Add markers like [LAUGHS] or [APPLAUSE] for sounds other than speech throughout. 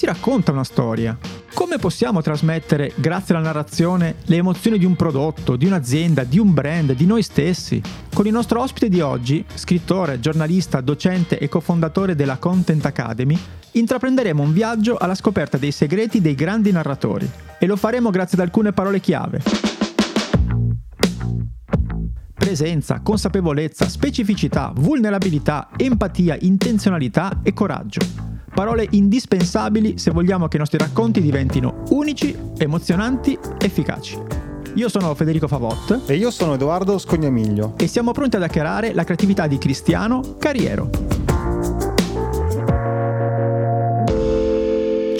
si racconta una storia. Come possiamo trasmettere, grazie alla narrazione, le emozioni di un prodotto, di un'azienda, di un brand, di noi stessi? Con il nostro ospite di oggi, scrittore, giornalista, docente e cofondatore della Content Academy, intraprenderemo un viaggio alla scoperta dei segreti dei grandi narratori. E lo faremo grazie ad alcune parole chiave. Presenza, consapevolezza, specificità, vulnerabilità, empatia, intenzionalità e coraggio parole indispensabili se vogliamo che i nostri racconti diventino unici, emozionanti, efficaci. Io sono Federico Favot e io sono Edoardo Scognamiglio e siamo pronti ad hackerare la creatività di Cristiano Carriero.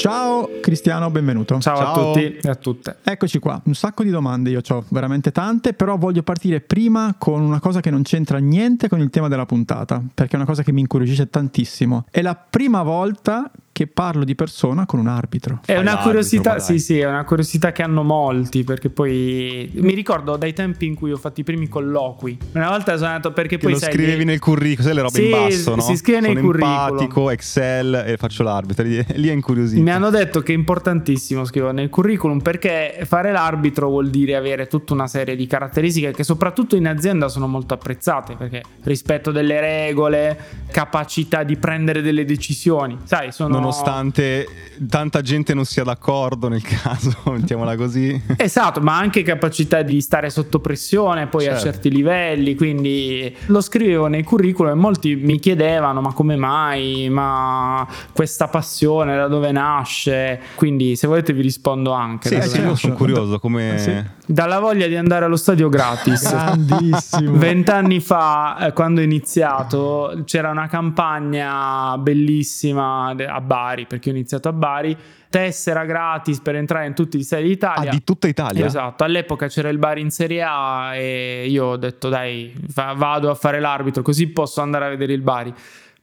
Ciao Cristiano, benvenuto. Ciao, Ciao, a tutti e a tutte. Eccoci qua, un sacco di domande, io ho veramente tante, però voglio partire prima con una cosa che non c'entra niente con il tema della puntata, perché è una cosa che mi incuriosisce tantissimo. È la prima volta che parlo di persona con un arbitro. È una curiosità, sì, sì, è una curiosità che hanno molti, perché poi mi ricordo dai tempi in cui ho fatto i primi colloqui. Una volta sono andato perché che poi lo sai, scrivevi nel curriculum, sai le robe sì, in basso, no? Si scrive sono nei curriculum. empatico, Excel e faccio l'arbitro, lì è incuriosito. Mi hanno detto che è importantissimo scrivere nel curriculum perché fare l'arbitro vuol dire avere tutta una serie di caratteristiche che soprattutto in azienda sono molto apprezzate, perché rispetto delle regole, capacità di prendere delle decisioni, sai, sono nonostante tanta gente non sia d'accordo nel [LAUGHS] caso, mettiamola così. Esatto, ma anche capacità di stare sotto pressione poi certo. a certi livelli, quindi lo scrivevo nei curriculum e molti mi chiedevano ma come mai, ma questa passione da dove nasce, quindi se volete vi rispondo anche. Sì, sì io sono curioso come... Sì. Dalla voglia di andare allo stadio gratis. Grandissimo. [LAUGHS] Vent'anni fa, eh, quando ho iniziato, c'era una campagna bellissima a Bari, perché ho iniziato a Bari, tessera gratis per entrare in tutti gli stadi d'Italia. Ah, di tutta Italia? Esatto, all'epoca c'era il Bari in Serie A e io ho detto dai, vado a fare l'arbitro così posso andare a vedere il Bari.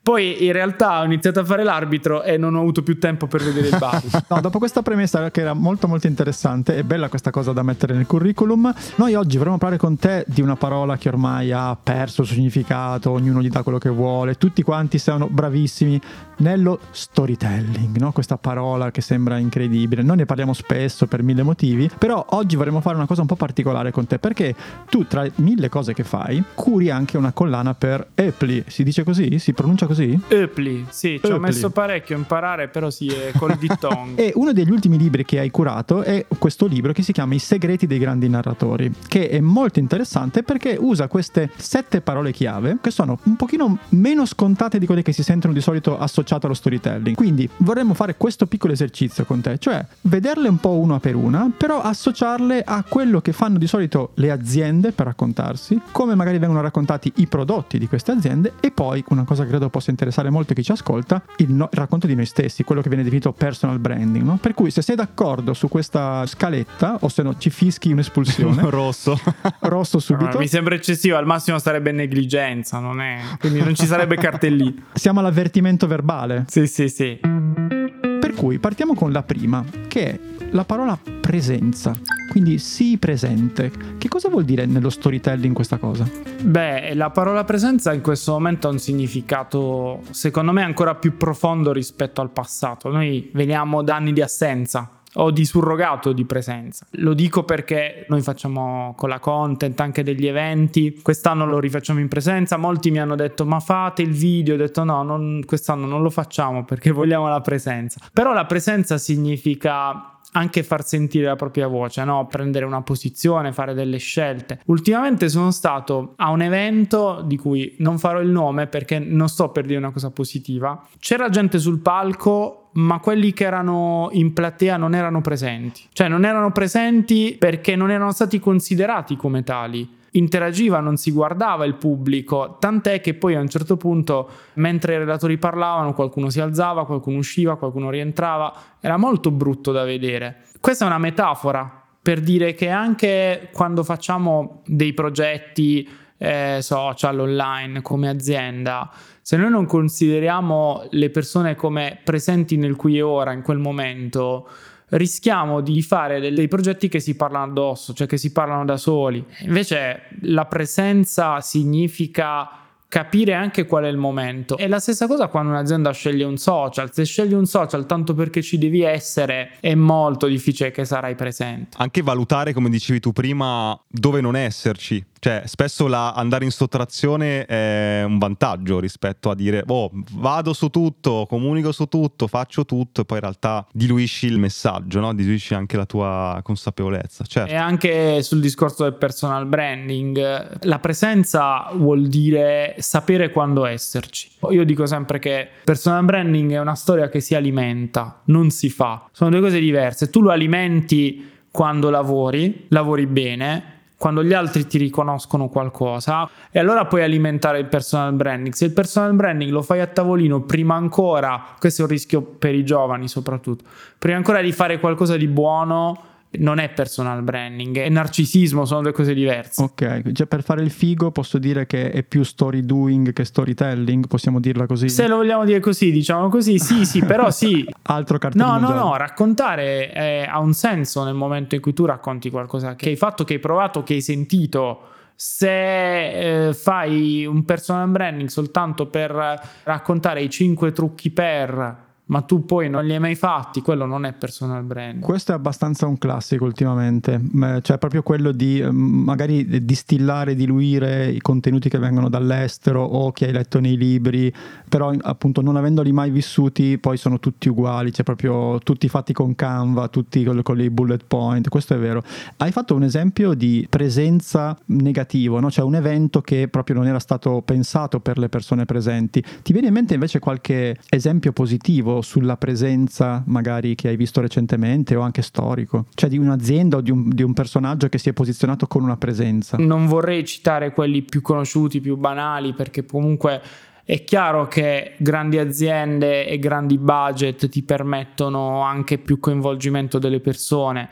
Poi in realtà ho iniziato a fare l'arbitro e non ho avuto più tempo per vedere il [LAUGHS] Bari. no, dopo questa premessa che era molto molto interessante, è bella questa cosa da mettere nel curriculum. Noi oggi vorremmo parlare con te di una parola che ormai ha perso il significato, ognuno gli dà quello che vuole, tutti quanti sono bravissimi nello storytelling, no? questa parola che sembra incredibile. Noi ne parliamo spesso per mille motivi, però oggi vorremmo fare una cosa un po' particolare con te perché tu tra mille cose che fai curi anche una collana per Epli, si dice così? Si pronuncia così? Così? Eupli, sì, ci ho messo parecchio a imparare, però sì, è col [LAUGHS] dittongo. e uno degli ultimi libri che hai curato è questo libro che si chiama I segreti dei grandi narratori, che è molto interessante perché usa queste sette parole chiave che sono un pochino meno scontate di quelle che si sentono di solito associate allo storytelling. Quindi vorremmo fare questo piccolo esercizio con te, cioè vederle un po' una per una, però associarle a quello che fanno di solito le aziende per raccontarsi, come magari vengono raccontati i prodotti di queste aziende e poi una cosa che credo possa possa interessare molto chi ci ascolta, il, no- il, racconto di noi stessi, quello che viene definito personal branding. No? Per cui se sei d'accordo su questa scaletta o se no ci fischi un'espulsione. [LAUGHS] rosso. [LAUGHS] rosso subito. Ah, mi sembra eccessivo, al massimo sarebbe negligenza, non è... quindi non ci sarebbe cartellino. [LAUGHS] Siamo all'avvertimento verbale. Sì, sì, sì. Per cui partiamo con la prima, che è la parola presenza. Quindi sii presente. Che cosa vuol dire nello storytelling questa cosa? Beh, la parola presenza in questo momento ha un significato, secondo me, ancora più profondo rispetto al passato. Noi veniamo da anni di assenza o di surrogato di presenza. Lo dico perché noi facciamo con la content anche degli eventi, quest'anno lo rifacciamo in presenza, molti mi hanno detto ma fate il video, ho detto no, non, quest'anno non lo facciamo perché [LAUGHS] vogliamo la presenza. Però la presenza significa anche far sentire la propria voce, no? prendere una posizione, fare delle scelte. Ultimamente sono stato a un evento di cui non farò il nome perché non sto per dire una cosa positiva. C'era gente sul palco ma quelli che erano in platea non erano presenti. Cioè non erano presenti perché non erano stati considerati come tali interagiva, non si guardava il pubblico, tant'è che poi a un certo punto, mentre i relatori parlavano, qualcuno si alzava, qualcuno usciva, qualcuno rientrava, era molto brutto da vedere. Questa è una metafora per dire che anche quando facciamo dei progetti eh, social online come azienda, se noi non consideriamo le persone come presenti nel qui e ora, in quel momento, rischiamo di fare dei progetti che si parlano addosso, cioè che si parlano da soli. Invece la presenza significa capire anche qual è il momento. È la stessa cosa quando un'azienda sceglie un social. Se scegli un social tanto perché ci devi essere, è molto difficile che sarai presente. Anche valutare, come dicevi tu prima, dove non esserci. Cioè, spesso la, andare in sottrazione è un vantaggio rispetto a dire, oh, vado su tutto, comunico su tutto, faccio tutto, e poi in realtà diluisci il messaggio, no? diluisci anche la tua consapevolezza. Certo. E anche sul discorso del personal branding, la presenza vuol dire sapere quando esserci. Io dico sempre che personal branding è una storia che si alimenta, non si fa. Sono due cose diverse. Tu lo alimenti quando lavori, lavori bene, quando gli altri ti riconoscono qualcosa e allora puoi alimentare il personal branding. Se il personal branding lo fai a tavolino prima ancora, questo è un rischio per i giovani soprattutto, prima ancora di fare qualcosa di buono non è personal branding, è narcisismo, sono due cose diverse. Ok, già per fare il figo posso dire che è più story doing che storytelling, possiamo dirla così? Se lo vogliamo dire così, diciamo così, sì, sì, però [LAUGHS] sì. Altro cartellino. No, no, no, raccontare è, ha un senso nel momento in cui tu racconti qualcosa che hai fatto, che hai provato, che hai sentito. Se eh, fai un personal branding soltanto per raccontare i 5 trucchi per ma tu poi non li hai mai fatti, quello non è personal brand. Questo è abbastanza un classico ultimamente, cioè proprio quello di magari distillare, diluire i contenuti che vengono dall'estero o che hai letto nei libri, però appunto non avendoli mai vissuti poi sono tutti uguali, cioè proprio tutti fatti con Canva, tutti con, con i bullet point, questo è vero. Hai fatto un esempio di presenza negativo, no? cioè un evento che proprio non era stato pensato per le persone presenti. Ti viene in mente invece qualche esempio positivo? Sulla presenza magari che hai visto recentemente o anche storico? Cioè di un'azienda o di un, di un personaggio che si è posizionato con una presenza? Non vorrei citare quelli più conosciuti, più banali, perché comunque è chiaro che grandi aziende e grandi budget ti permettono anche più coinvolgimento delle persone.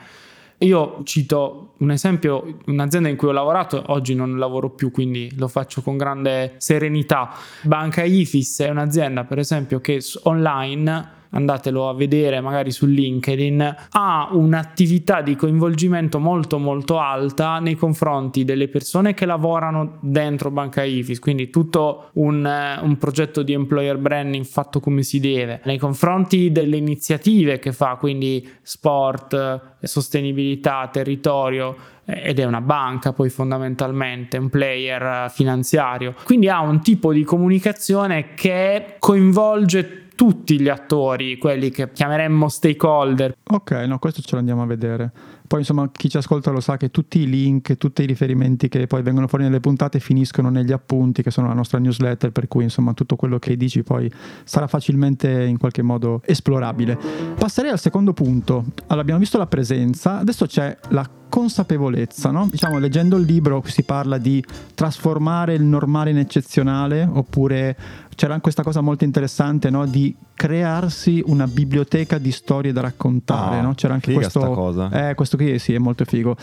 Io cito un esempio, un'azienda in cui ho lavorato, oggi non lavoro più, quindi lo faccio con grande serenità. Banca Ifis è un'azienda, per esempio, che online andatelo a vedere magari su LinkedIn, ha un'attività di coinvolgimento molto molto alta nei confronti delle persone che lavorano dentro Banca Ifis, quindi tutto un, un progetto di employer branding fatto come si deve, nei confronti delle iniziative che fa, quindi sport, sostenibilità, territorio, ed è una banca poi fondamentalmente, un player finanziario. Quindi ha un tipo di comunicazione che coinvolge tutti gli attori, quelli che chiameremmo stakeholder. Ok, no, questo ce lo andiamo a vedere. Poi insomma chi ci ascolta lo sa che tutti i link, tutti i riferimenti che poi vengono fuori nelle puntate finiscono negli appunti che sono la nostra newsletter, per cui insomma tutto quello che dici poi sarà facilmente in qualche modo esplorabile. Passerei al secondo punto. Allora abbiamo visto la presenza, adesso c'è la consapevolezza, no? Diciamo, leggendo il libro si parla di trasformare il normale in eccezionale, oppure c'era questa cosa molto interessante, no? Di crearsi una biblioteca di storie da raccontare, ah, no? C'era anche questo, cosa. Eh, questo qui sì, è molto figo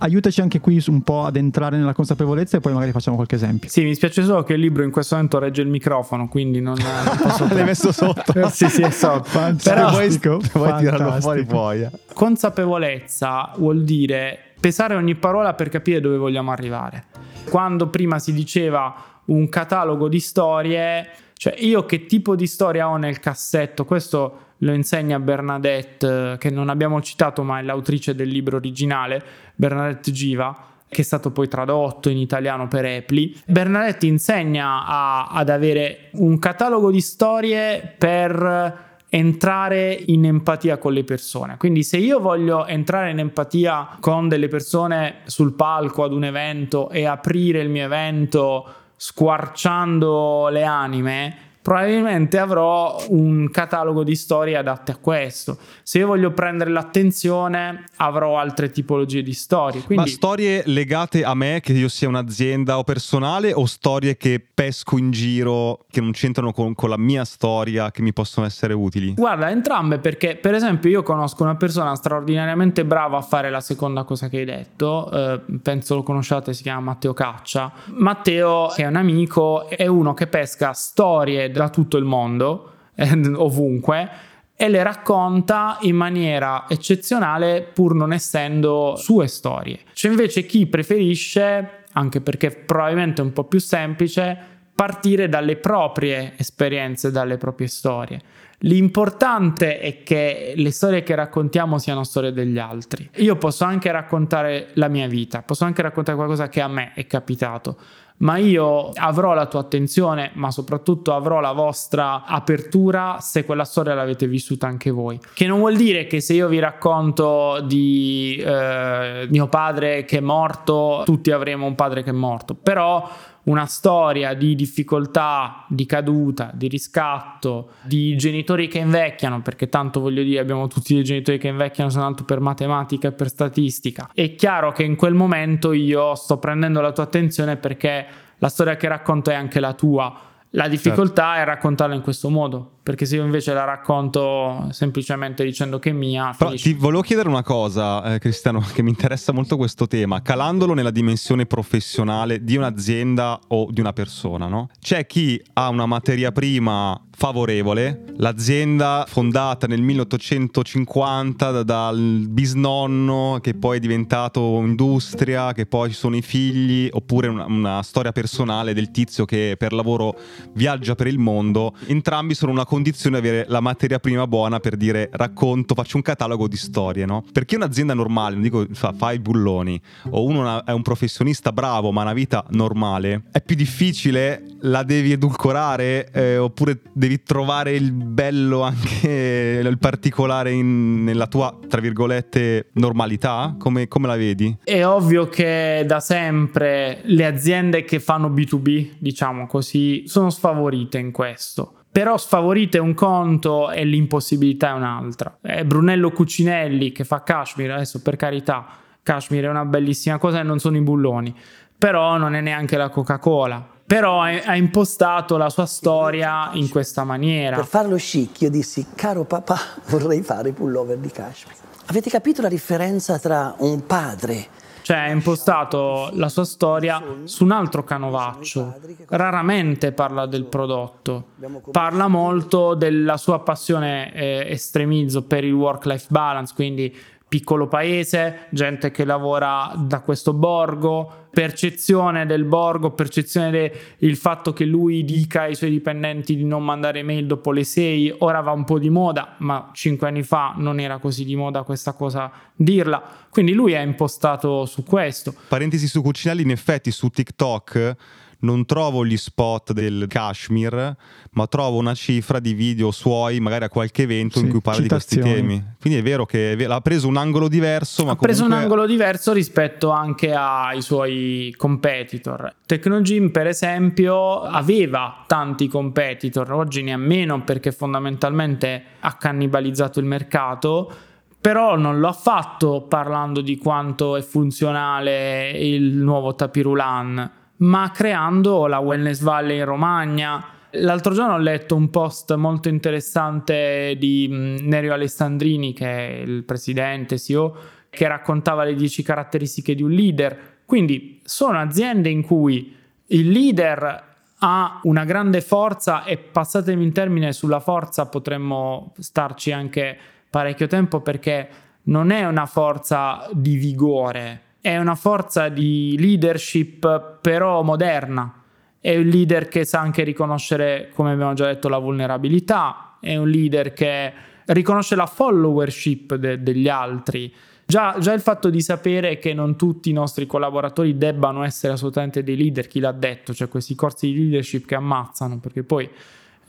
aiutaci anche qui un po' ad entrare nella consapevolezza e poi magari facciamo qualche esempio. Sì, mi spiace solo che il libro in questo momento regge il microfono, quindi non, non posso... L'hai [LAUGHS] messo sotto? sì, sì, è sotto. Fantastico. Però, vuoi tirarlo fuori poi. Eh. Consapevolezza vuol dire pesare ogni parola per capire dove vogliamo arrivare. Quando prima si diceva un catalogo di storie, cioè io che tipo di storia ho nel cassetto, questo lo insegna Bernadette, che non abbiamo citato ma è l'autrice del libro originale, Bernadette Giva, che è stato poi tradotto in italiano per Epli. Bernadette insegna a, ad avere un catalogo di storie per entrare in empatia con le persone. Quindi se io voglio entrare in empatia con delle persone sul palco ad un evento e aprire il mio evento squarciando le anime, probabilmente avrò un catalogo di storie adatte a questo. Se io voglio prendere l'attenzione, avrò altre tipologie di storie. Quindi... Ma storie legate a me, che io sia un'azienda o personale, o storie che pesco in giro, che non c'entrano con, con la mia storia, che mi possono essere utili? Guarda, entrambe, perché per esempio io conosco una persona straordinariamente brava a fare la seconda cosa che hai detto, eh, penso lo conosciate, si chiama Matteo Caccia. Matteo, che è un amico, è uno che pesca storie da tutto il mondo, [LAUGHS] ovunque, e le racconta in maniera eccezionale pur non essendo sue storie. C'è invece chi preferisce, anche perché probabilmente è un po' più semplice, partire dalle proprie esperienze, dalle proprie storie. L'importante è che le storie che raccontiamo siano storie degli altri. Io posso anche raccontare la mia vita, posso anche raccontare qualcosa che a me è capitato, ma io avrò la tua attenzione, ma soprattutto avrò la vostra apertura se quella storia l'avete vissuta anche voi. Che non vuol dire che se io vi racconto di eh, mio padre che è morto, tutti avremo un padre che è morto, però una storia di difficoltà, di caduta, di riscatto, di genitori che invecchiano, perché tanto voglio dire abbiamo tutti dei genitori che invecchiano soltanto per matematica e per statistica. È chiaro che in quel momento io sto prendendo la tua attenzione perché la storia che racconto è anche la tua. La difficoltà certo. è raccontarla in questo modo, perché se io invece la racconto semplicemente dicendo che è mia. Però ti volevo chiedere una cosa, eh, Cristiano, [LAUGHS] che mi interessa molto questo tema, calandolo nella dimensione professionale di un'azienda o di una persona, no? C'è chi ha una materia prima favorevole, l'azienda fondata nel 1850 dal bisnonno che poi è diventato industria, che poi ci sono i figli, oppure una, una storia personale del tizio che per lavoro viaggia per il mondo, entrambi sono una condizione di avere la materia prima buona per dire racconto, faccio un catalogo di storie, no? Perché un'azienda normale, non dico fa, fa i bulloni, o uno è un professionista bravo ma ha una vita normale, è più difficile, la devi edulcorare eh, oppure devi trovare il bello anche il particolare in, nella tua, tra virgolette, normalità? Come, come la vedi? È ovvio che da sempre le aziende che fanno B2B, diciamo così, sono sfavorite in questo però sfavorite un conto e l'impossibilità è un'altra. È Brunello Cucinelli che fa Kashmir, adesso per carità, Kashmir è una bellissima cosa e non sono i bulloni, però non è neanche la Coca-Cola. Però ha impostato la sua storia in questa maniera. Per farlo chic io dissi, caro papà, [LAUGHS] vorrei fare i pullover di Kashmir. Avete capito la differenza tra un padre cioè ha impostato la sua storia su un altro canovaccio. Raramente parla del prodotto, parla molto della sua passione eh, estremizzo per il work-life balance, quindi piccolo paese, gente che lavora da questo borgo, percezione del borgo, percezione del fatto che lui dica ai suoi dipendenti di non mandare mail dopo le 6, ora va un po' di moda, ma cinque anni fa non era così di moda questa cosa dirla, quindi lui è impostato su questo. Parentesi su Cucinelli, in effetti su TikTok non trovo gli spot del Kashmir, ma trovo una cifra di video suoi, magari a qualche evento sì, in cui parla di questi temi. Quindi è vero che ha preso un angolo diverso. Ma ha comunque... preso un angolo diverso rispetto anche ai suoi competitor. Technogym, per esempio, aveva tanti competitor, oggi ne ha meno perché fondamentalmente ha cannibalizzato il mercato però non lo ha fatto parlando di quanto è funzionale il nuovo tapirulan ma creando la Wellness Valley in Romagna. L'altro giorno ho letto un post molto interessante di mm, Nerio Alessandrini, che è il presidente CEO, che raccontava le 10 caratteristiche di un leader. Quindi sono aziende in cui il leader ha una grande forza e passatemi in termine sulla forza potremmo starci anche parecchio tempo perché non è una forza di vigore, è una forza di leadership però moderna, è un leader che sa anche riconoscere, come abbiamo già detto, la vulnerabilità, è un leader che riconosce la followership de- degli altri. Già, già, il fatto di sapere che non tutti i nostri collaboratori debbano essere assolutamente dei leader, chi l'ha detto, cioè questi corsi di leadership che ammazzano, perché poi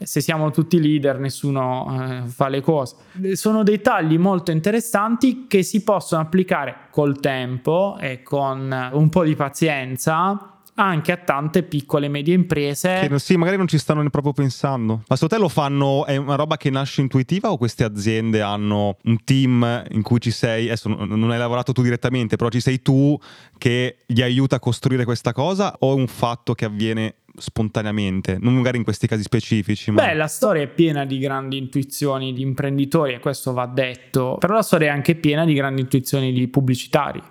se siamo tutti leader nessuno eh, fa le cose. Sono dei tagli molto interessanti che si possono applicare col tempo e con un po' di pazienza anche a tante piccole e medie imprese. Che sì, magari non ci stanno proprio pensando. Ma secondo te lo fanno, è una roba che nasce intuitiva o queste aziende hanno un team in cui ci sei, adesso non hai lavorato tu direttamente, però ci sei tu che gli aiuta a costruire questa cosa o è un fatto che avviene spontaneamente, non magari in questi casi specifici. Ma... Beh, la storia è piena di grandi intuizioni di imprenditori e questo va detto, però la storia è anche piena di grandi intuizioni di pubblicitari.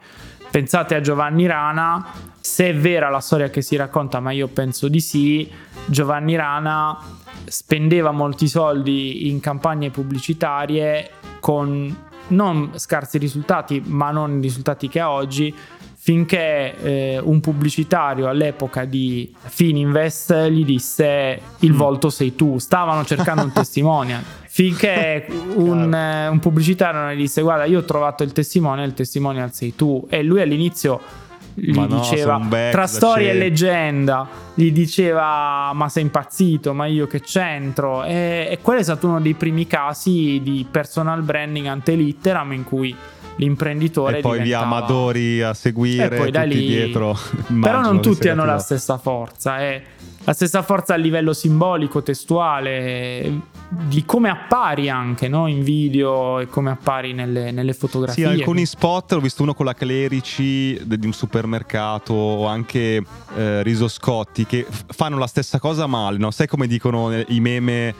Pensate a Giovanni Rana, se è vera la storia che si racconta, ma io penso di sì, Giovanni Rana spendeva molti soldi in campagne pubblicitarie con non scarsi risultati, ma non i risultati che ha oggi, finché eh, un pubblicitario all'epoca di Fininvest gli disse il mm. volto sei tu, stavano cercando un [LAUGHS] testimonial. Finché un, eh, un pubblicitario gli disse guarda io ho trovato il testimonial, il testimonial sei tu e lui all'inizio gli ma diceva no, tra storia e leggenda gli diceva ma sei impazzito? Ma io che c'entro? E, e quello è stato uno dei primi casi di personal branding ante litteram in cui l'imprenditore e poi diventava... via Amadori a seguire e poi da lì... dietro [LAUGHS] però non tutti hanno la stessa forza eh. la stessa forza a livello simbolico testuale di come appari anche no? in video e come appari nelle, nelle fotografie. Sì, alcuni spot, ho visto uno con la Clerici di un supermercato o anche eh, Riso Scotti che fanno la stessa cosa male, no? sai come dicono i meme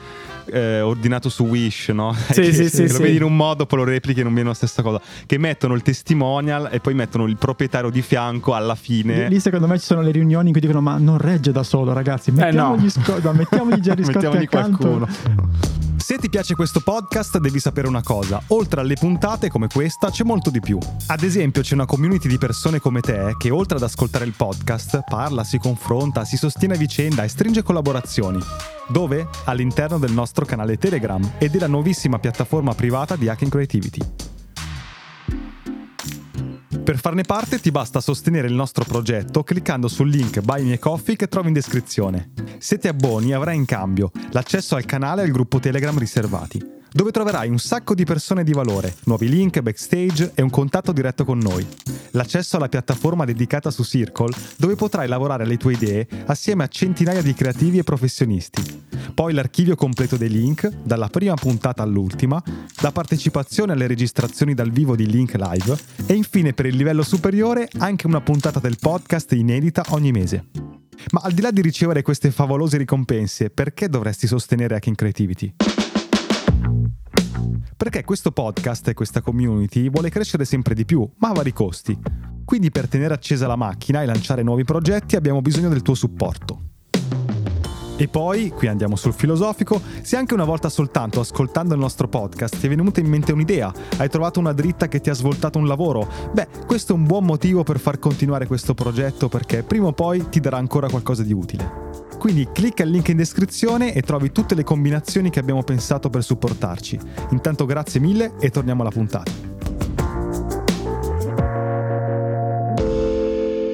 eh, ordinato su Wish, no? Sì, [LAUGHS] sì, sì, lo sì. vedi in un modo, poi lo replichi e non viene la stessa cosa. Che mettono il testimonial e poi mettono il proprietario di fianco alla fine. Lì, lì secondo me ci sono le riunioni in cui dicono: Ma non regge da solo, ragazzi. Mettiamogli, eh no. sco- no, mettiamogli Jerry [LAUGHS] Scott mettiamogli qualcuno. Se ti piace questo podcast devi sapere una cosa, oltre alle puntate come questa c'è molto di più. Ad esempio c'è una community di persone come te che oltre ad ascoltare il podcast parla, si confronta, si sostiene a vicenda e stringe collaborazioni. Dove? All'interno del nostro canale Telegram e della nuovissima piattaforma privata di Hacking Creativity. Per farne parte ti basta sostenere il nostro progetto cliccando sul link Buy Me Coffee che trovi in descrizione. Se ti abboni avrai in cambio l'accesso al canale e al gruppo Telegram riservati dove troverai un sacco di persone di valore, nuovi link, backstage e un contatto diretto con noi. L'accesso alla piattaforma dedicata su Circle, dove potrai lavorare alle tue idee assieme a centinaia di creativi e professionisti. Poi l'archivio completo dei link, dalla prima puntata all'ultima, la partecipazione alle registrazioni dal vivo di Link Live e infine per il livello superiore anche una puntata del podcast inedita ogni mese. Ma al di là di ricevere queste favolose ricompense, perché dovresti sostenere Hacking Creativity? Perché questo podcast e questa community vuole crescere sempre di più, ma a vari costi. Quindi per tenere accesa la macchina e lanciare nuovi progetti abbiamo bisogno del tuo supporto. E poi, qui andiamo sul filosofico, se anche una volta soltanto ascoltando il nostro podcast ti è venuta in mente un'idea, hai trovato una dritta che ti ha svoltato un lavoro, beh, questo è un buon motivo per far continuare questo progetto perché prima o poi ti darà ancora qualcosa di utile. Quindi clicca il link in descrizione e trovi tutte le combinazioni che abbiamo pensato per supportarci. Intanto grazie mille e torniamo alla puntata.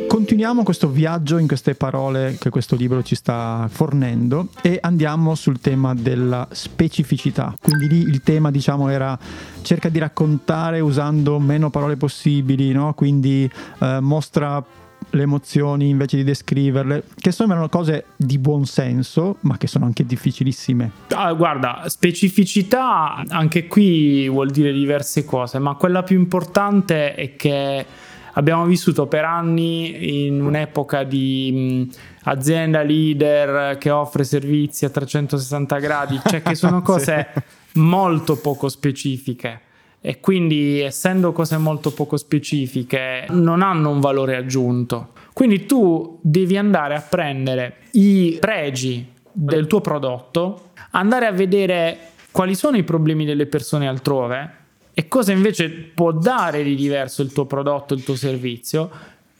Continuiamo questo viaggio in queste parole che questo libro ci sta fornendo e andiamo sul tema della specificità. Quindi lì il tema diciamo era cerca di raccontare usando meno parole possibili, no? quindi eh, mostra le emozioni invece di descriverle, che sembrano cose di buon senso, ma che sono anche difficilissime. Ah, guarda, specificità anche qui vuol dire diverse cose, ma quella più importante è che abbiamo vissuto per anni in un'epoca di mh, azienda leader che offre servizi a 360 gradi, cioè che sono [LAUGHS] cose sì. molto poco specifiche e quindi essendo cose molto poco specifiche non hanno un valore aggiunto. Quindi tu devi andare a prendere i pregi del tuo prodotto, andare a vedere quali sono i problemi delle persone altrove e cosa invece può dare di diverso il tuo prodotto, il tuo servizio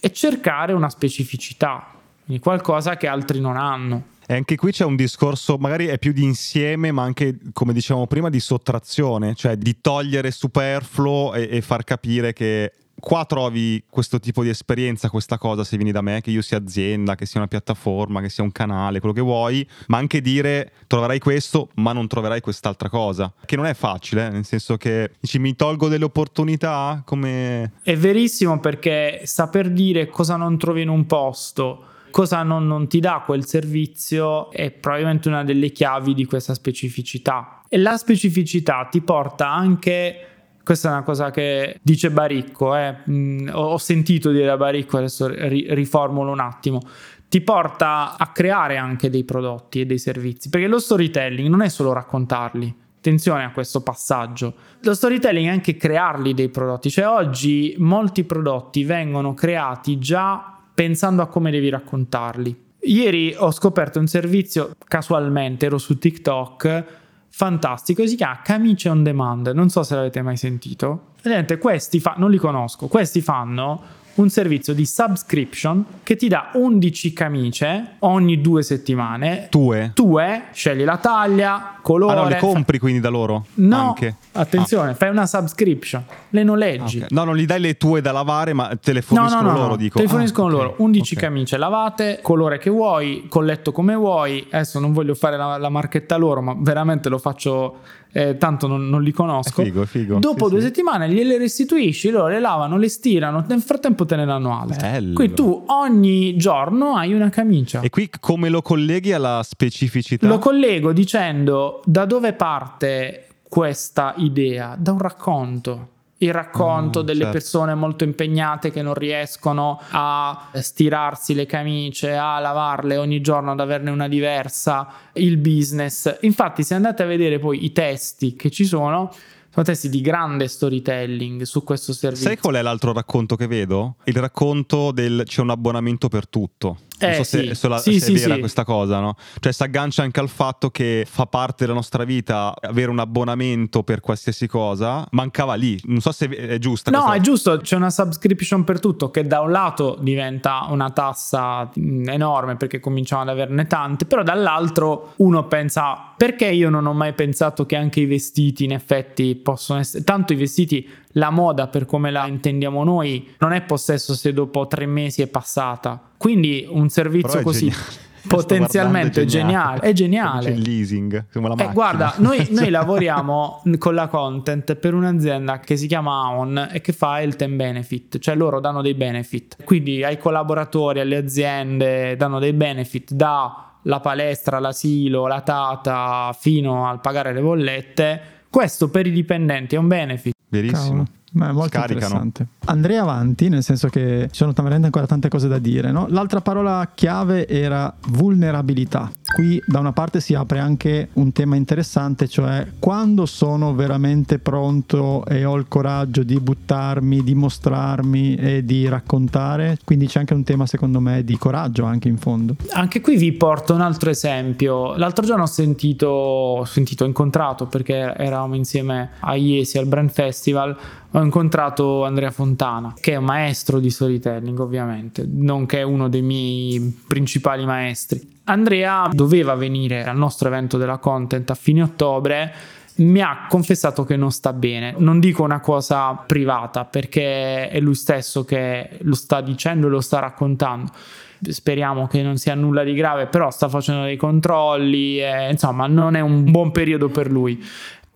e cercare una specificità, qualcosa che altri non hanno. E anche qui c'è un discorso, magari è più di insieme, ma anche, come dicevamo prima, di sottrazione, cioè di togliere superfluo e, e far capire che qua trovi questo tipo di esperienza, questa cosa se vieni da me, che io sia azienda, che sia una piattaforma, che sia un canale, quello che vuoi, ma anche dire troverai questo, ma non troverai quest'altra cosa, che non è facile, eh? nel senso che dici mi tolgo delle opportunità come... È verissimo perché saper dire cosa non trovi in un posto cosa non, non ti dà quel servizio è probabilmente una delle chiavi di questa specificità. E la specificità ti porta anche questa è una cosa che dice Baricco, eh? mm, ho sentito dire da Baricco, adesso ri- riformulo un attimo, ti porta a creare anche dei prodotti e dei servizi, perché lo storytelling non è solo raccontarli, attenzione a questo passaggio, lo storytelling è anche crearli dei prodotti, cioè oggi molti prodotti vengono creati già pensando a come devi raccontarli. Ieri ho scoperto un servizio casualmente, ero su TikTok, fantastico, si chiama Camice on Demand, non so se l'avete mai sentito. Vedete, questi fa- non li conosco, questi fanno un servizio di subscription che ti dà 11 camicie ogni due settimane. Tue? Tue, scegli la taglia, colore. Ah no, le compri quindi da loro? No, Anche. attenzione, fai una subscription, le noleggi. Ah, ok. No, non gli dai le tue da lavare, ma te le No, forniscono no, no, loro, no. dico. te Ah, forniscono loro 11 ok. camicie lavate, colore che vuoi, colletto come vuoi. Adesso non voglio fare la, la marchetta loro, ma veramente lo faccio, eh, tanto non, non li conosco. È figo, è figo. Dopo Sì, due sì. settimane gliele restituisci, loro le lavano, le stirano, nel frattempo te ne danno altre. Bello. Quindi tu ogni giorno hai una camicia. E qui come lo colleghi alla specificità? Lo collego dicendo da dove parte questa idea? Da un racconto. Il racconto Ah, delle certo. persone molto impegnate che non riescono a stirarsi le camicie, a lavarle ogni giorno, ad averne una diversa, il business. Infatti, se andate a vedere poi i testi che ci sono, sono testi di grande storytelling su questo servizio. Sai qual è l'altro racconto che vedo? Il racconto del c'è un abbonamento per tutto. Non Eh, so se, sì. se la- Sì, se sì, è vera questa cosa, no? Cioè si aggancia anche al fatto che fa parte della nostra vita avere un abbonamento per qualsiasi cosa. Mancava lì. Non so se è giusta No, è giusto, c'è una subscription per tutto che da un lato diventa una tassa enorme perché cominciamo ad averne tante, però dall'altro uno pensa perché io non ho mai pensato che anche i vestiti in effetti possono essere, tanto i vestiti, la moda per come la intendiamo noi non è possesso se dopo tre mesi è passata, quindi un servizio è così geniale. [LAUGHS] Potenzialmente geniale, è geniale. C'è il leasing, Eh, guarda, noi, [LAUGHS] noi lavoriamo con la content per un'azienda che si chiama Aon e che fa il time benefit, cioè loro danno dei benefit. Quindi ai collaboratori, alle aziende danno dei benefit da la palestra, l'asilo, la tata fino al pagare le bollette. Questo per i dipendenti è un benefit. Verissimo. Cavolo. Ma è molto Scaricano. interessante. Andrei avanti, nel senso che ci sono veramente ancora tante cose da dire. no? L'altra parola chiave era vulnerabilità. Qui da una parte si apre anche un tema interessante, cioè quando sono veramente pronto e ho il coraggio di buttarmi, di mostrarmi e di raccontare. Quindi c'è anche un tema secondo me di coraggio anche in fondo. Anche qui vi porto un altro esempio. L'altro giorno ho sentito, ho sentito, ho incontrato perché eravamo insieme a Iesi al Brand Festival. Ho incontrato Andrea Fontana, che è un maestro di storytelling, ovviamente, nonché uno dei miei principali maestri. Andrea doveva venire al nostro evento della content a fine ottobre mi ha confessato che non sta bene. Non dico una cosa privata perché è lui stesso che lo sta dicendo e lo sta raccontando. Speriamo che non sia nulla di grave, però sta facendo dei controlli, e, insomma, non è un buon periodo per lui.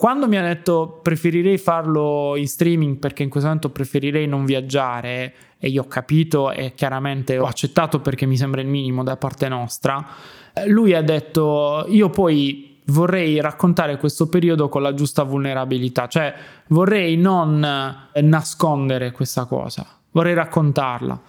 Quando mi ha detto preferirei farlo in streaming perché in questo momento preferirei non viaggiare, e io ho capito e chiaramente ho accettato perché mi sembra il minimo da parte nostra, eh, lui ha detto io poi vorrei raccontare questo periodo con la giusta vulnerabilità, cioè vorrei non eh, nascondere questa cosa, vorrei raccontarla.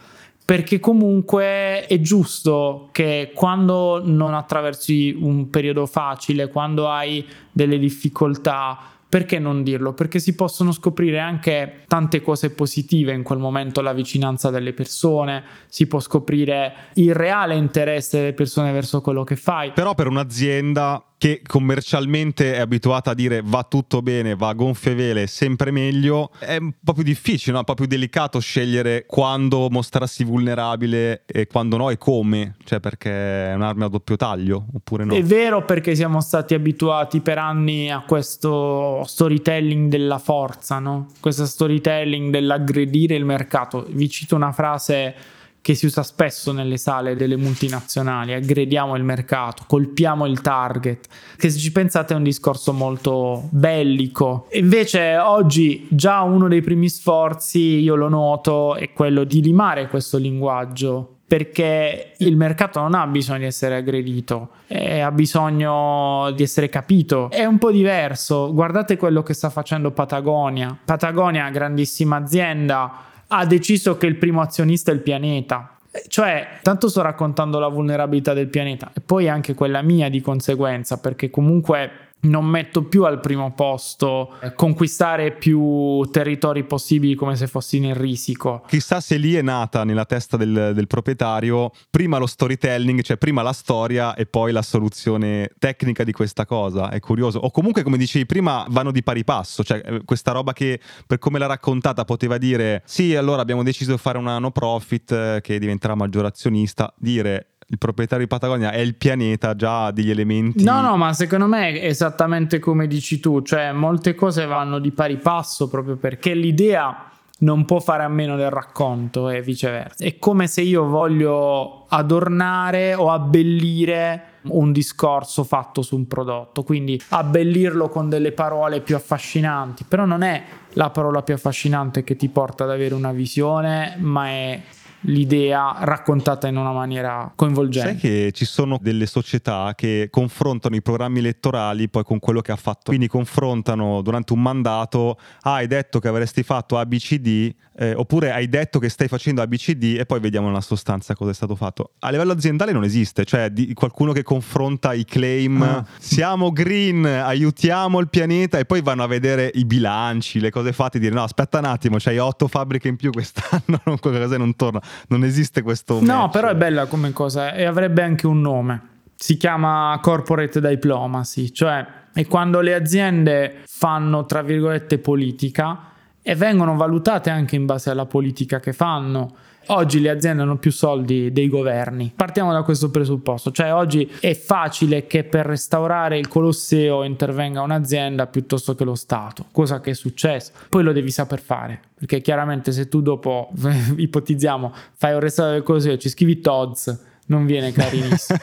Perché comunque è giusto che quando non attraversi un periodo facile, quando hai delle difficoltà, perché non dirlo? Perché si possono scoprire anche tante cose positive in quel momento, la vicinanza delle persone, si può scoprire il reale interesse delle persone verso quello che fai. Però per un'azienda che commercialmente è abituata a dire va tutto bene, va a gonfie vele, sempre meglio, è un po' più difficile, no? un po' più delicato scegliere quando mostrarsi vulnerabile e quando no e come, cioè perché è un'arma a doppio taglio oppure no. È vero perché siamo stati abituati per anni a questo storytelling della forza, no? Questo storytelling dell'aggredire il mercato. Vi cito una frase che si usa spesso nelle sale delle multinazionali, aggrediamo il mercato, colpiamo il target, che se ci pensate è un discorso molto bellico. Invece oggi già uno dei primi sforzi, io lo noto, è quello di limare questo linguaggio perché il mercato non ha bisogno di essere aggredito, eh, ha bisogno di essere capito. È un po' diverso. Guardate quello che sta facendo Patagonia. Patagonia, grandissima azienda, ha deciso che il primo azionista è il pianeta. Cioè, tanto sto raccontando la vulnerabilità del pianeta e poi anche quella mia di conseguenza, perché comunque non metto più al primo posto eh, conquistare più territori possibili come se fossi nel risico. Chissà se lì è nata nella testa del, del, proprietario prima lo storytelling, cioè prima la storia e poi la soluzione tecnica di questa cosa. È curioso. O comunque, come dicevi prima, vanno di pari passo. Cioè, eh, questa roba che per come l'ha raccontata poteva dire: Sì, allora abbiamo deciso di fare una no profit eh, che diventerà maggior azionista. Dire il proprietario di Patagonia è il pianeta già degli elementi. No, no, ma secondo me è esattamente come dici tu, cioè molte cose vanno di pari passo proprio perché l'idea non può fare a meno del racconto e viceversa. È come se io voglio adornare o abbellire un discorso fatto su un prodotto, quindi abbellirlo con delle parole più affascinanti, però non è la parola più affascinante che ti porta ad avere una visione, ma è l'idea raccontata in una maniera coinvolgente. Sai che ci sono delle società che confrontano i programmi elettorali poi con quello che ha fatto, quindi confrontano durante un mandato, ah, hai detto che avresti fatto ABCD, eh, oppure hai detto che stai facendo ABCD e poi vediamo nella sostanza cosa è stato fatto. A livello aziendale non esiste, cioè di qualcuno che confronta i claim, ah. siamo green, aiutiamo il pianeta e poi vanno a vedere i bilanci, le cose fatte e dire no, aspetta un attimo, c'hai otto fabbriche in più quest'anno, [LAUGHS] qualcosa non torna non esiste questo. No, match. però è bella come cosa e avrebbe anche un nome. Si chiama corporate diplomacy, cioè è quando le aziende fanno, tra virgolette, politica e vengono valutate anche in base alla politica che fanno. Oggi le aziende hanno più soldi dei governi. Partiamo da questo presupposto, cioè oggi è facile che per restaurare il Colosseo intervenga un'azienda piuttosto che lo Stato, cosa che è successo. Poi lo devi saper fare, perché chiaramente se tu dopo, [LAUGHS] ipotizziamo, fai un restauro del Colosseo, ci scrivi Todds, non viene carinissimo.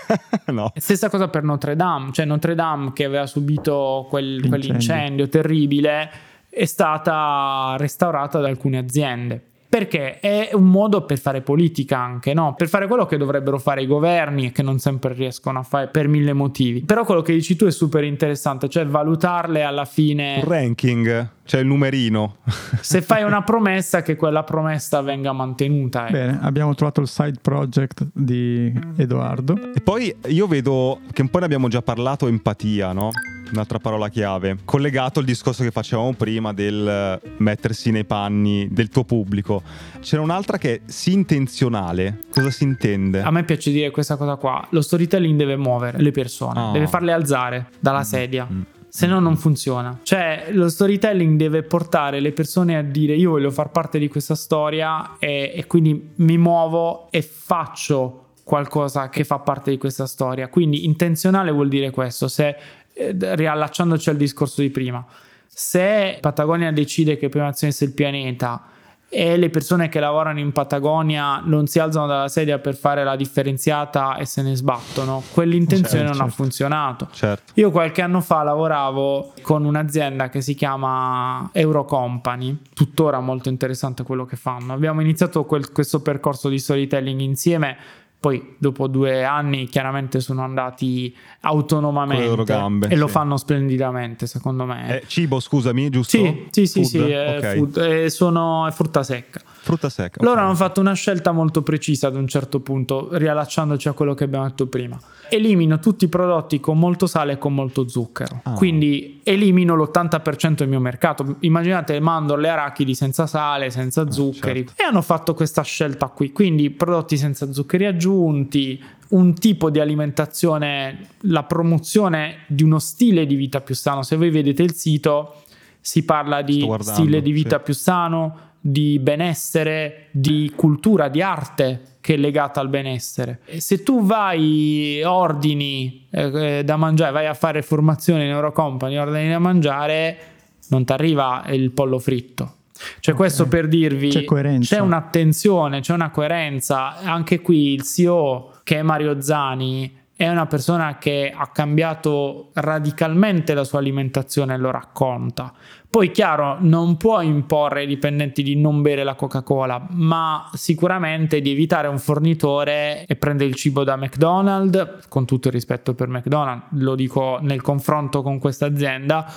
[LAUGHS] no. Stessa cosa per Notre Dame, cioè Notre Dame che aveva subito quel, quell'incendio terribile è stata restaurata da alcune aziende perché è un modo per fare politica anche, no? Per fare quello che dovrebbero fare i governi e che non sempre riescono a fare per mille motivi. Però quello che dici tu è super interessante, cioè valutarle alla fine. Un ranking, cioè il numerino. [LAUGHS] Se fai una promessa, che quella promessa venga mantenuta. Eh. Bene, abbiamo trovato il side project di Edoardo. E poi io vedo che un po' ne abbiamo già parlato, empatia, no? Un'altra parola chiave, collegato al discorso che facevamo prima del mettersi nei panni del tuo pubblico. C'era un'altra che è sì intenzionale. Cosa si intende? A me piace dire questa cosa qua. Lo storytelling deve muovere le persone, oh. deve farle alzare dalla sedia. Mm se no non funziona. Cioè, lo storytelling deve portare le persone a dire io voglio far parte di questa storia e, e, quindi mi muovo e faccio qualcosa che fa parte di questa storia. Quindi intenzionale vuol dire questo. Se eh, riallacciandoci al discorso di prima, se Patagonia decide che prima azione sia il pianeta e le persone che lavorano in Patagonia non si alzano dalla sedia per fare la differenziata e se ne sbattono, quell'intenzione certo, non certo. ha funzionato. Certo. Io qualche anno fa lavoravo con un'azienda che si chiama Eurocompany, tuttora molto interessante quello che fanno. Abbiamo iniziato quel, questo percorso di storytelling insieme poi dopo due anni chiaramente sono andati autonomamente gambe, e sì. lo fanno splendidamente secondo me. Eh, cibo scusami, giusto? Sì, sì, sì, sì okay. food, è, sono, è frutta secca. Frutta secca. Loro okay. hanno fatto una scelta molto precisa ad un certo punto, riallacciandoci a quello che abbiamo detto prima. Elimino tutti i prodotti con molto sale e con molto zucchero. Ah. Quindi elimino l'80% del mio mercato. Immaginate mandorle arachidi senza sale, senza ah, zuccheri. Certo. E hanno fatto questa scelta qui. Quindi prodotti senza zuccheri aggiunti, un tipo di alimentazione, la promozione di uno stile di vita più sano. Se voi vedete il sito, si parla di stile di vita sì. più sano, di benessere, di cultura, di arte che è legata al benessere. Se tu vai, ordini eh, da mangiare, vai a fare formazione in Eurocompany, ordini da mangiare, non ti arriva il pollo fritto. Cioè, okay. questo per dirvi: c'è, c'è, un'attenzione, c'è una coerenza. Anche qui il CEO, che è Mario Zani, è una persona che ha cambiato radicalmente la sua alimentazione e lo racconta. Poi, chiaro, non può imporre ai dipendenti di non bere la Coca-Cola, ma sicuramente di evitare un fornitore e prendere il cibo da McDonald's, con tutto il rispetto per McDonald's, lo dico nel confronto con questa azienda,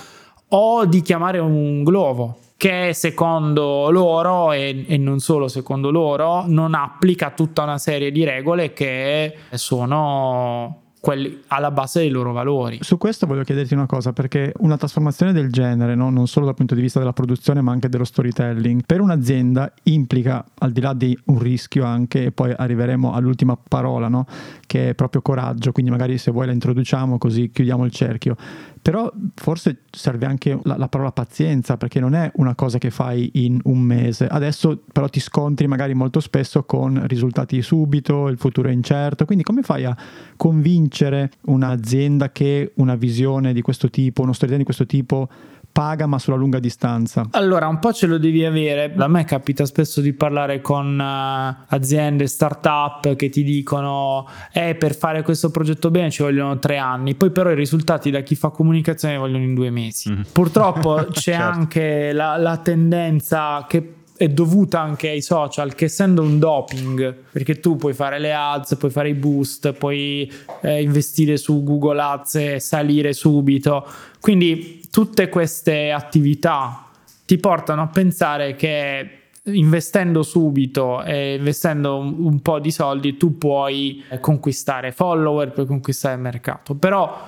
o di chiamare un globo che secondo loro e, e, non solo secondo loro non applica tutta una serie di regole che sono quelli alla base dei loro valori. Su questo voglio chiederti una cosa, perché una trasformazione del genere, no? non solo dal punto di vista della produzione, ma anche dello storytelling, per un'azienda implica, al di là di un rischio anche, e poi arriveremo all'ultima parola, no? che è proprio coraggio, quindi magari se vuoi la introduciamo così chiudiamo il cerchio. Però forse serve anche la, la, parola pazienza, perché non è una cosa che fai in un mese. Adesso però ti scontri magari molto spesso con risultati subito, il futuro è incerto. Quindi come fai a convincere un'azienda che una visione di questo tipo, uno storytelling di questo tipo paga ma sulla lunga distanza? Allora, un po' ce lo devi avere. A me capita spesso di parlare con uh, aziende, start-up che ti dicono eh, per fare questo progetto bene ci vogliono tre anni, poi però i risultati da chi fa comunicazione vogliono in due mesi. Mm-hmm. Purtroppo [LAUGHS] c'è certo. anche la, la tendenza che è dovuta anche ai social che essendo un doping perché tu puoi fare le ads puoi fare i boost puoi eh, investire su Google Ads e salire subito quindi tutte queste attività ti portano a pensare che investendo subito e investendo un, po' di soldi tu puoi conquistare follower, puoi conquistare il mercato. Però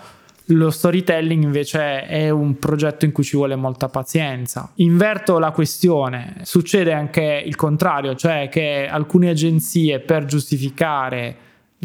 lo storytelling invece è un progetto in cui ci vuole molta pazienza. Inverto la questione, succede anche il contrario, cioè che alcune agenzie per giustificare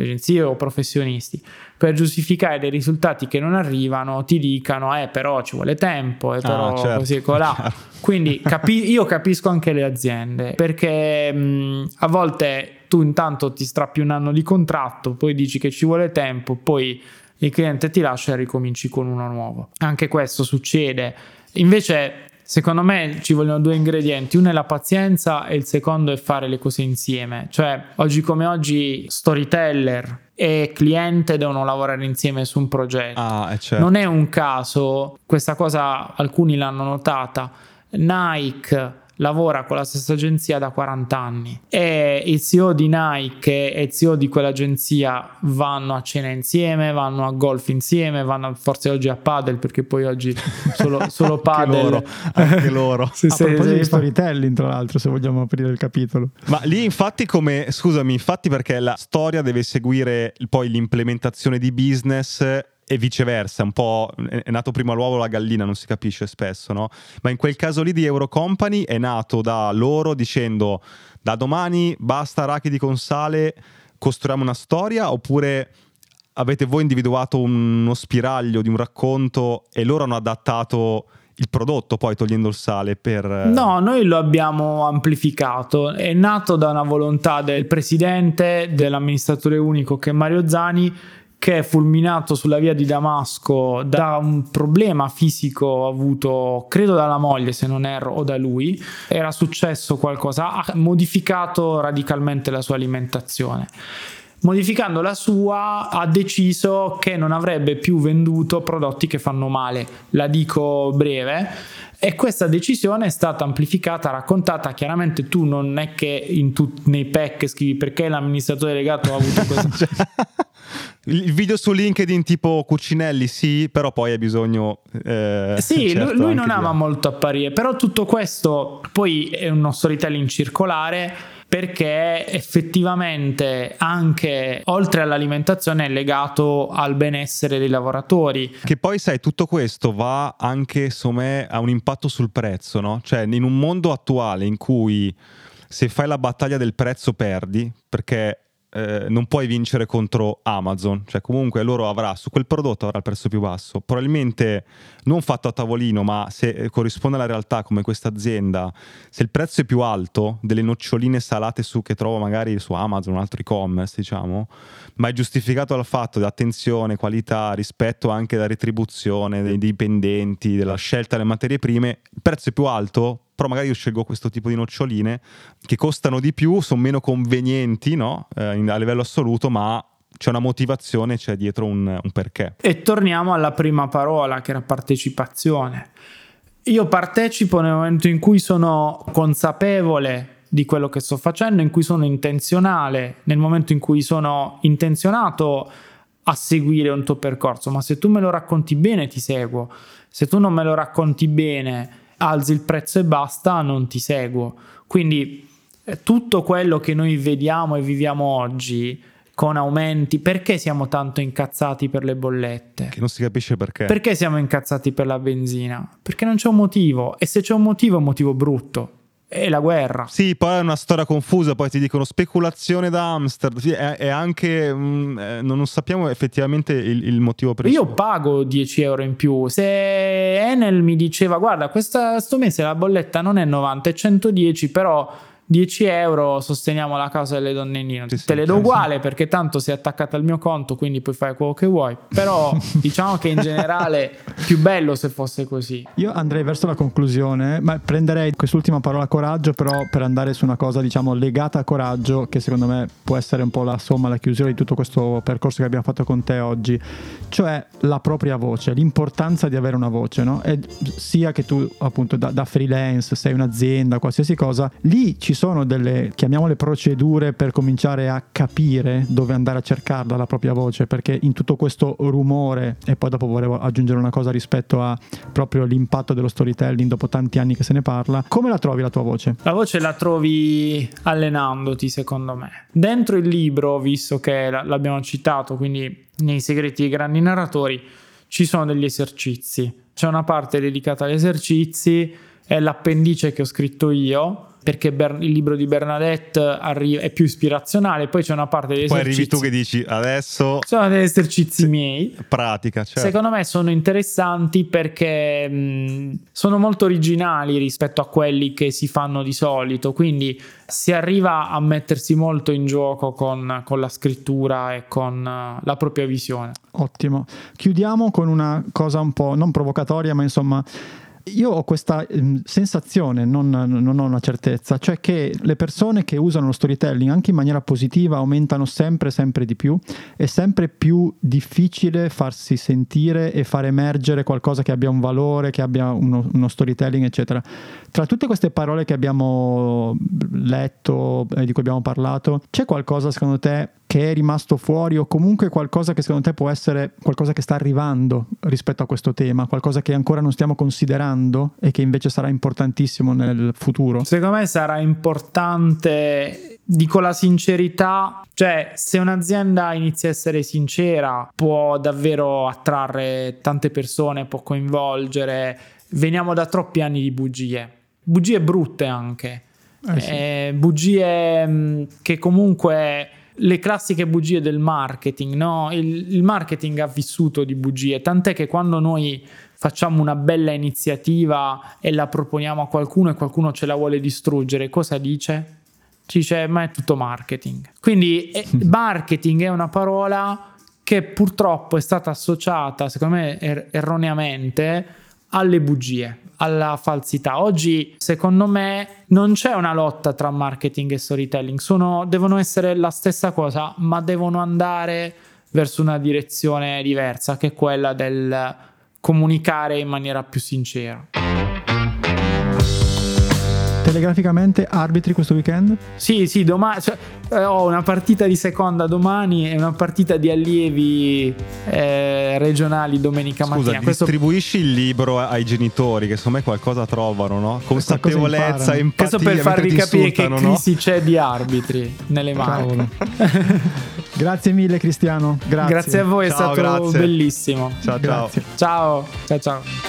agenzie o professionisti, per giustificare dei risultati che non arrivano, ti dicano, eh, però ci vuole tempo, eh, però ah, certo. così e colà. [LAUGHS] Quindi capi- io capisco anche le aziende, perché mh, a volte tu intanto ti strappi un anno di contratto, poi dici che ci vuole tempo, poi il cliente ti lascia e ricominci con uno nuovo. Anche questo succede. Invece Secondo me ci vogliono due ingredienti, uno è la pazienza e il secondo è fare le cose insieme. Cioè, oggi come oggi, storyteller e cliente devono lavorare insieme su un progetto. Ah, certo. Non è un caso, questa cosa alcuni l'hanno notata. Nike lavora con la stessa agenzia da 40 anni e il CEO di Nike e il CEO di quell'agenzia vanno a cena insieme, vanno a golf insieme, vanno forse oggi a padel perché poi oggi solo, [LAUGHS] solo padel. anche loro. Anche loro. se, a se, proposito di storytelling tra l'altro se vogliamo aprire il capitolo. Ma lì infatti come, scusami, infatti perché la storia deve seguire poi l'implementazione di business e viceversa, un po' è nato prima l'uovo o la gallina, non si capisce spesso, no? Ma in quel caso lì di Eurocompany è nato da loro dicendo da domani basta arachidi con sale, costruiamo una storia oppure avete voi individuato uno spiraglio di un racconto e loro hanno adattato il prodotto poi togliendo il sale per... No, noi lo abbiamo amplificato, è nato da una volontà del presidente, dell'amministratore unico che è Mario Zani che è fulminato sulla via di Damasco da un problema fisico avuto, credo dalla moglie se non erro, o da lui, era successo qualcosa, ha modificato radicalmente la sua alimentazione. Modificando la sua, ha deciso che non avrebbe più venduto prodotti che fanno male. La dico breve. E questa decisione è stata amplificata, raccontata. Chiaramente tu non è che in tut- nei pack scrivi perché l'amministratore delegato ha avuto [LAUGHS] questo. Il video su LinkedIn tipo Cuccinelli sì, però poi hai bisogno... Eh, sì, certo, lui, lui non ama molto apparire, però tutto questo poi è uno storytelling circolare perché effettivamente anche oltre all'alimentazione è legato al benessere dei lavoratori. Che poi sai, tutto questo va anche, insomma, a un impatto sul prezzo, no? Cioè, in un mondo attuale in cui se fai la battaglia del prezzo perdi, perché eh, non puoi vincere contro Amazon, cioè comunque loro avrà su quel prodotto avrà il prezzo più basso, probabilmente non fatto a tavolino, ma se eh, corrisponde alla realtà come questa azienda, se il prezzo è più alto delle noccioline salate su che trovo magari su Amazon, un altro e-commerce, diciamo, ma è giustificato dal fatto di attenzione, qualità, rispetto anche alla retribuzione dei dipendenti, della scelta delle materie prime, il prezzo è più alto, però magari io scelgo questo tipo di noccioline che costano di più, sono meno convenienti no? eh, a livello assoluto, ma c'è una motivazione, c'è dietro un, un perché. E torniamo alla prima parola, che era partecipazione. Io partecipo nel momento in cui sono consapevole di quello che sto facendo, in cui sono intenzionale, nel momento in cui sono intenzionato a seguire un tuo percorso, ma se tu me lo racconti bene ti seguo, se tu non me lo racconti bene alzi il prezzo e basta, non ti seguo. Quindi eh, tutto quello che noi vediamo e viviamo oggi con aumenti. Perché siamo tanto incazzati per le bollette? Che non si capisce perché. Perché siamo incazzati per la benzina? Perché non c'è un motivo. E se c'è un motivo, è un motivo brutto. È la guerra. Sì, poi è una storia confusa, poi ti dicono speculazione da hamster, sì, è, è, anche... Mh, eh, non sappiamo effettivamente il, il, motivo preciso. Io pago 10 euro in più, se Enel mi diceva guarda, questo mese la bolletta non è 90, è 110, però 10 euro sosteniamo la causa delle donne in Nino. Sì, Te le do uguale sì. perché tanto sei attaccata al mio conto, quindi puoi fare quello che vuoi. Però [LAUGHS] diciamo che in generale più bello se fosse così. Io andrei verso la conclusione, ma prenderei quest'ultima parola coraggio, però per andare su una cosa diciamo legata a coraggio, che secondo me può essere un po' la somma, la chiusura di tutto questo percorso che abbiamo fatto con te oggi, cioè la propria voce, l'importanza di avere una voce, no? E sia che tu appunto da, da freelance, sei un'azienda, qualsiasi cosa, lì ci sono delle, chiamiamole procedure per cominciare a capire dove andare a cercarla la propria voce, perché in tutto questo rumore, e poi dopo volevo aggiungere una cosa rispetto a proprio l'impatto dello storytelling dopo tanti anni che se ne parla, come la trovi la tua voce? La voce la trovi allenandoti, secondo me. Dentro il libro, visto che l'abbiamo citato, quindi nei segreti dei grandi narratori, ci sono degli esercizi. C'è una parte dedicata agli esercizi, è l'appendice che ho scritto io, perché Ber- il libro di Bernadette arri- è più ispirazionale, poi c'è una parte degli poi esercizi. Poi arrivi tu che dici adesso... Sono degli esercizi miei. Pratica, certo. Secondo me sono interessanti perché mh, sono molto originali rispetto a quelli che si fanno di solito, quindi si arriva a mettersi molto in gioco con, con la scrittura e con uh, la propria visione. Ottimo. Chiudiamo con una cosa un po' non provocatoria, ma insomma io ho questa ehm, sensazione, non, non, ho una certezza, cioè che le persone che usano lo storytelling anche in maniera positiva aumentano sempre, sempre di più. È sempre più difficile farsi sentire e far emergere qualcosa che abbia un valore, che abbia uno, uno storytelling, eccetera. Tra tutte queste parole che abbiamo letto e di cui abbiamo parlato, c'è qualcosa secondo te che è rimasto fuori o comunque qualcosa che secondo te può essere qualcosa che sta arrivando rispetto a questo tema, qualcosa che ancora non stiamo considerando e che invece sarà importantissimo nel futuro? Secondo me sarà importante, dico la sincerità, cioè se un'azienda inizia a essere sincera può davvero attrarre tante persone, può coinvolgere, veniamo da troppi anni di bugie, bugie brutte anche. Eh sì. eh, bugie mh, che comunque le classiche bugie del marketing, no? Il, il, marketing ha vissuto di bugie, tant'è che quando noi facciamo una bella iniziativa e la proponiamo a qualcuno e qualcuno ce la vuole distruggere, cosa dice? Ci dice, ma è tutto marketing. Quindi eh, [LAUGHS] marketing è una parola che purtroppo è stata associata, secondo me er- erroneamente, alle bugie alla falsità. Oggi, secondo me, non c'è una lotta tra marketing e storytelling, Sono, devono essere la stessa cosa, ma devono andare verso una direzione diversa, che è quella del comunicare in maniera più sincera. Telegraficamente arbitri questo weekend? Sì, sì, domani cioè, eh, ho una partita di seconda domani e una partita di allievi eh, regionali domenica Scusa, mattina. Questo... distribuisci il libro ai genitori che secondo me qualcosa trovano, no? Consapevolezza, empatia. Questo per farvi capire che crisi no? c'è di arbitri nelle mani. [LAUGHS] grazie mille Cristiano, grazie. Grazie a voi, ciao, è stato grazie. bellissimo. Ciao, ciao. Ciao, ciao, ciao.